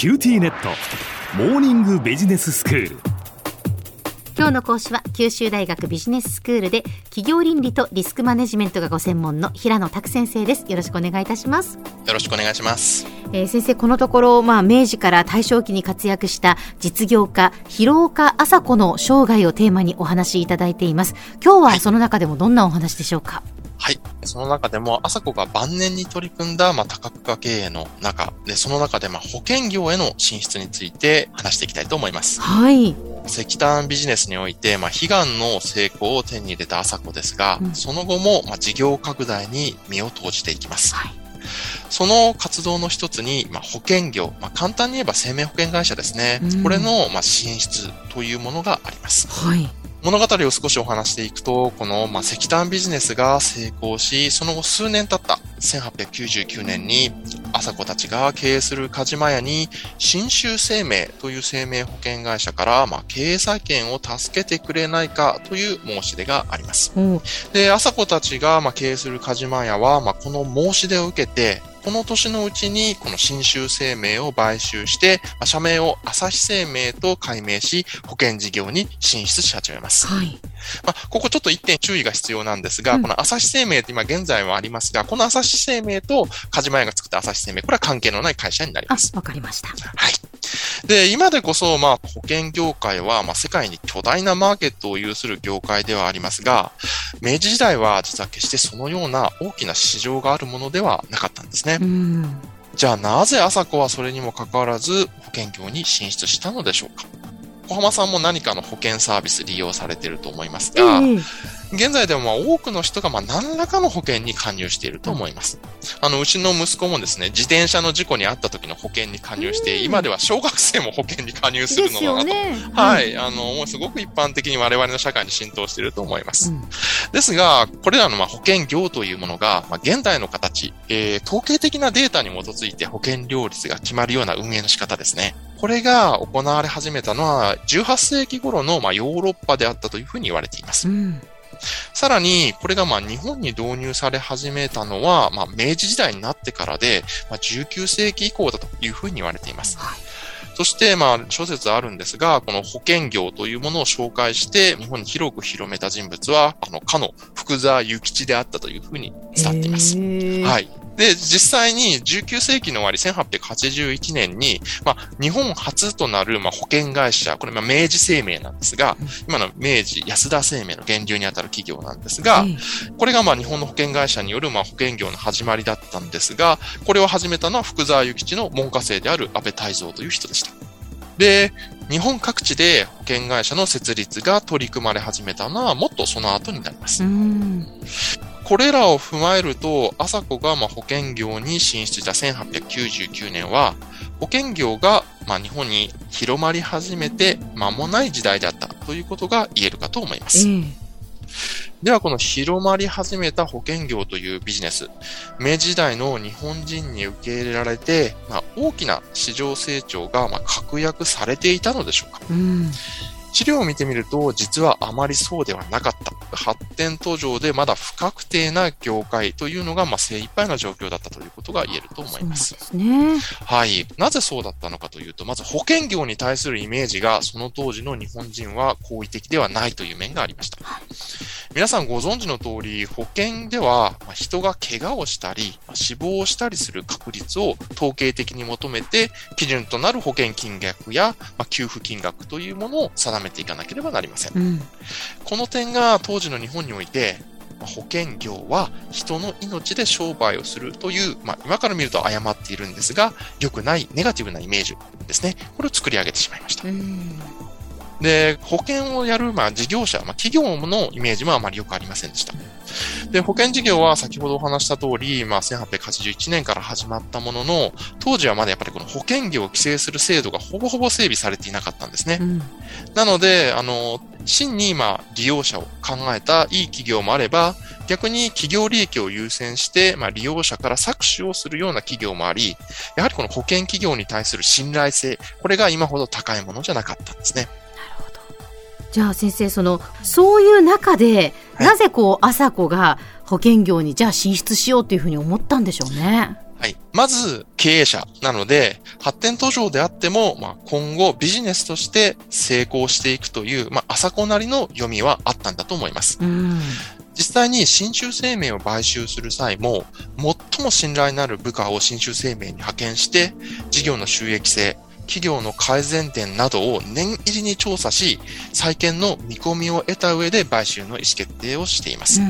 QTnet。モーニングビジネススクール。今日の講師は九州大学ビジネススクールで企業倫理とリスクマネジメントがご専門の平野琢先生です。よろしくお願いいたします。よろしくお願いします、えー、先生このところまあ明治から大正期に活躍した実業家広岡浅子の生涯をテーマにお話しいただいています。今日はその中でもどんなお話でしょうか、はいはい。その中でも、浅子が晩年に取り組んだ、まあ、多角化経営の中で、その中で、まあ、保険業への進出について話していきたいと思います。はい。石炭ビジネスにおいて、まあ、悲願の成功を手に入れた朝子ですが、うんその後も、まあ、事業拡大に身を投じていきます。はいその活動の一つに、まあ、保険業、まあ、簡単に言えば生命保険会社ですね。うんこれの、まあ、進出というものがあります。はい。物語を少しお話していくと、この、まあ、石炭ビジネスが成功し、その後数年経った1899年に、朝子たちが経営するカジマ屋に、新州生命という生命保険会社から、まあ、経営再建を助けてくれないかという申し出があります。おうで、朝子たちが、まあ、経営するカジマ屋は、まあ、この申し出を受けて、この年のうちに、この新州生命を買収して、まあ、社名を朝日生命と改名し、保険事業に進出し始めます。はい。まあ、ここちょっと一点注意が必要なんですが、うんこの朝日生命って今現在はありますが、この朝日生命とカジマヤが作った朝日生命、これは関係のない会社になりあます。、わかりました。はい。で、今でこそ、まあ、保険業界は、まあ、世界に巨大なマーケットを有する業界ではありますが、明治時代は実は決してそのような大きな市場があるものではなかったんですね。うん。じゃあなぜ朝子はそれにもかかわらず保険業に進出したのでしょうか？小浜さんも何かの保険サービス利用されていると思いますえが、え現在でもまあ多くの人がまあ何らかの保険に加入していると思います。あの、うちの息子もですね、自転車の事故に遭った時の保険に加入して、うん今では小学生も保険に加入するのだなと。はい。あの、もうすごく一般的に我々の社会に浸透していると思います。うんですが、これらのまあ保険業というものが、まあ、現代の形、えー統計的なデータに基づいて保険料率が決まるような運営の仕方ですね。これが行われ始めたのは、18世紀頃のまあヨーロッパであったというふうに言われています。うん。さらに、これがまあ日本に導入され始めたのは、まあ明治時代になってからで、まあ、19世紀以降だというふうに言われています。はいそして、まあ、諸説あるんですが、この保険業というものを紹介して、日本に広く広めた人物は、あの、かの福沢諭吉であったというふうに伝わっています。はい。で、実際に19世紀の終わり1881年に、まあ、日本初となる、まあ、保険会社、これ、まあ、明治生命なんですがうん、今の明治安田生命の源流にあたる企業なんですが、えこれがまあ日本の保険会社によるまあ保険業の始まりだったんですが、これを始めたのは福沢諭吉の門下生である安倍泰造という人でした。で、日本各地で保険会社の設立が取り組まれ始めたのはもっとその後になります。これらを踏まえると、朝子がまあ保険業に進出。した1899年は、保険業がまあ日本に広まり始めて間もない時代だった。ということが言えるかと思います。ええ。ではこの広まり始めた保険業というビジネス、明治時代の日本人に受け入れられて、まあ、大きな市場成長がまあ確約されていたのでしょうか。うん。資料を見てみると、実はあまりそうではなかった。発展途上でまだ不確定な業界というのがまあ精一杯な状況だったということが言えると思います。そうなんですね。はい。なぜそうだったのかというと、まず保険業に対するイメージが、その当時の日本人は好意的ではないという面がありました。皆さんご存知の通り、保険では、まあ人が怪我をしたり、まあ死亡をしたりする確率を統計的に求めて、基準となる保険金額や、まあ給付金額というものを定めていかなければなりません。うん。この点が当時の日本において、まあ保険業は人の命で商売をするという、まあ、今から見ると誤っているんですが、良くないネガティブなイメージですね。これを作り上げてしまいました。うん。で、保険をやる、まあ、事業者、まあ、企業のイメージもあまり良くありませんでした。で、保険事業は先ほどお話した通り、まあ、1881年から始まったものの、当時はまだやっぱりこの保険業を規制する制度がほぼほぼ整備されていなかったんですね。うん。なので、あの、真に今、利用者を考えたいい企業もあれば、逆に企業利益を優先して、まあ、利用者から搾取をするような企業もあり、やはりこの保険企業に対する信頼性、これが今ほど高いものじゃなかったんですね。じゃあ先生そのそういう中で、はいなぜこう朝子が保険業にじゃあ進出しようというふうに思ったんでしょうね。はい。まず、経営者なので、発展途上であっても、まあ、今後ビジネスとして成功していくという、まあ、朝子なりの読みはあったんだと思います。うん。実際に新州生命を買収する際も、最も信頼のある部下を新州生命に派遣して、事業の収益性、企業の改善点などを年入りに調査し、再建の見込みを得た上で買収の意思決定をしています。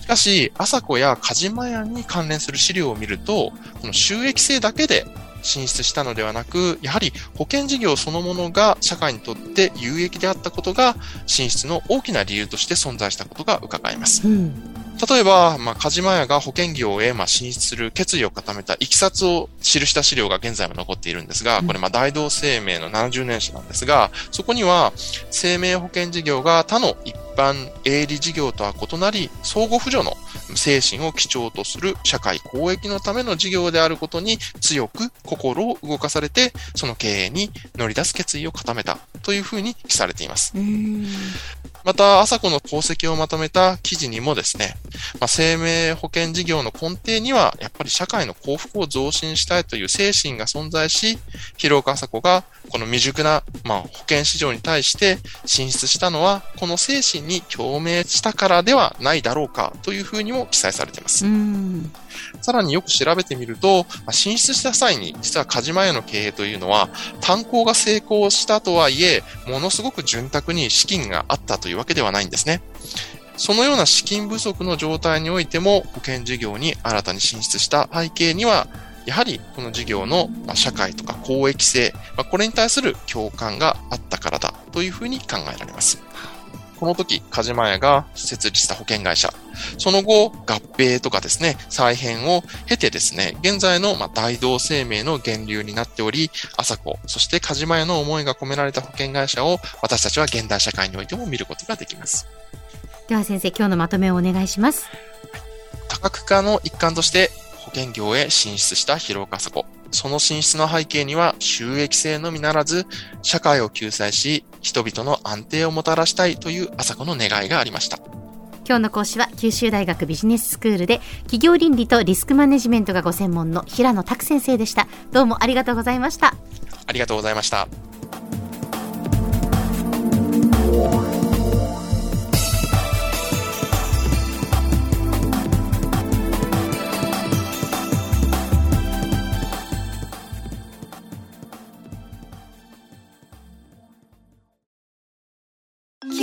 しかし、朝子や鹿島屋に関連する資料を見ると、この収益性だけで進出したのではなく、やはり保険事業そのものが社会にとって有益であったことが進出の大きな理由として存在したことが伺えます。うん。例えば、まあ、鹿島屋が保険業へ、まあ、進出する決意を固めたいきさつを記した資料が現在も残っているんですが、これ、まあ、大同生命の70年史なんですが、そこには、生命保険事業が他の一般営利事業とは異なり、相互扶助の精神を基調とする社会公益のための事業であることに強く心を動かされて、その経営に乗り出す決意を固めたというふうに記されています。うん。また、朝子の功績をまとめた記事にもですね、まあ、生命保険事業の根底には、やっぱり社会の幸福を増進したいという精神が存在し、広岡朝子がこの未熟な、まあ、保険市場に対して進出したのは、この精神に共鳴したからではないだろうかというふうにも記載されています。うん。さらによく調べてみると、まあ進出した際に、実は鹿島屋の経営というのは、炭鉱が成功したとはいえ、ものすごく潤沢に資金があったというわけではないんですね。そのような資金不足の状態においても、保険事業に新たに進出した背景には、やはりこの事業のまあ社会とか公益性、まあこれに対する共感があったからだというふうに考えられます。この時、鹿島屋が設立した保険会社、その後、合併とかですね、再編を経てですね、現在のまあ大同生命の源流になっており、朝子、そして鹿島屋の思いが込められた保険会社を私たちは現代社会においても見ることができます。では先生、今日のまとめをお願いします。多角化の一環として保険業へ進出した広岡朝子。その進出の背景には収益性のみならず、社会を救済し、人々の安定をもたらしたいという朝子の願いがありました。今日の講師は九州大学ビジネススクールで企業倫理とリスクマネジメントがご専門の平野拓先生でした。どうもありがとうございました。ありがとうございました。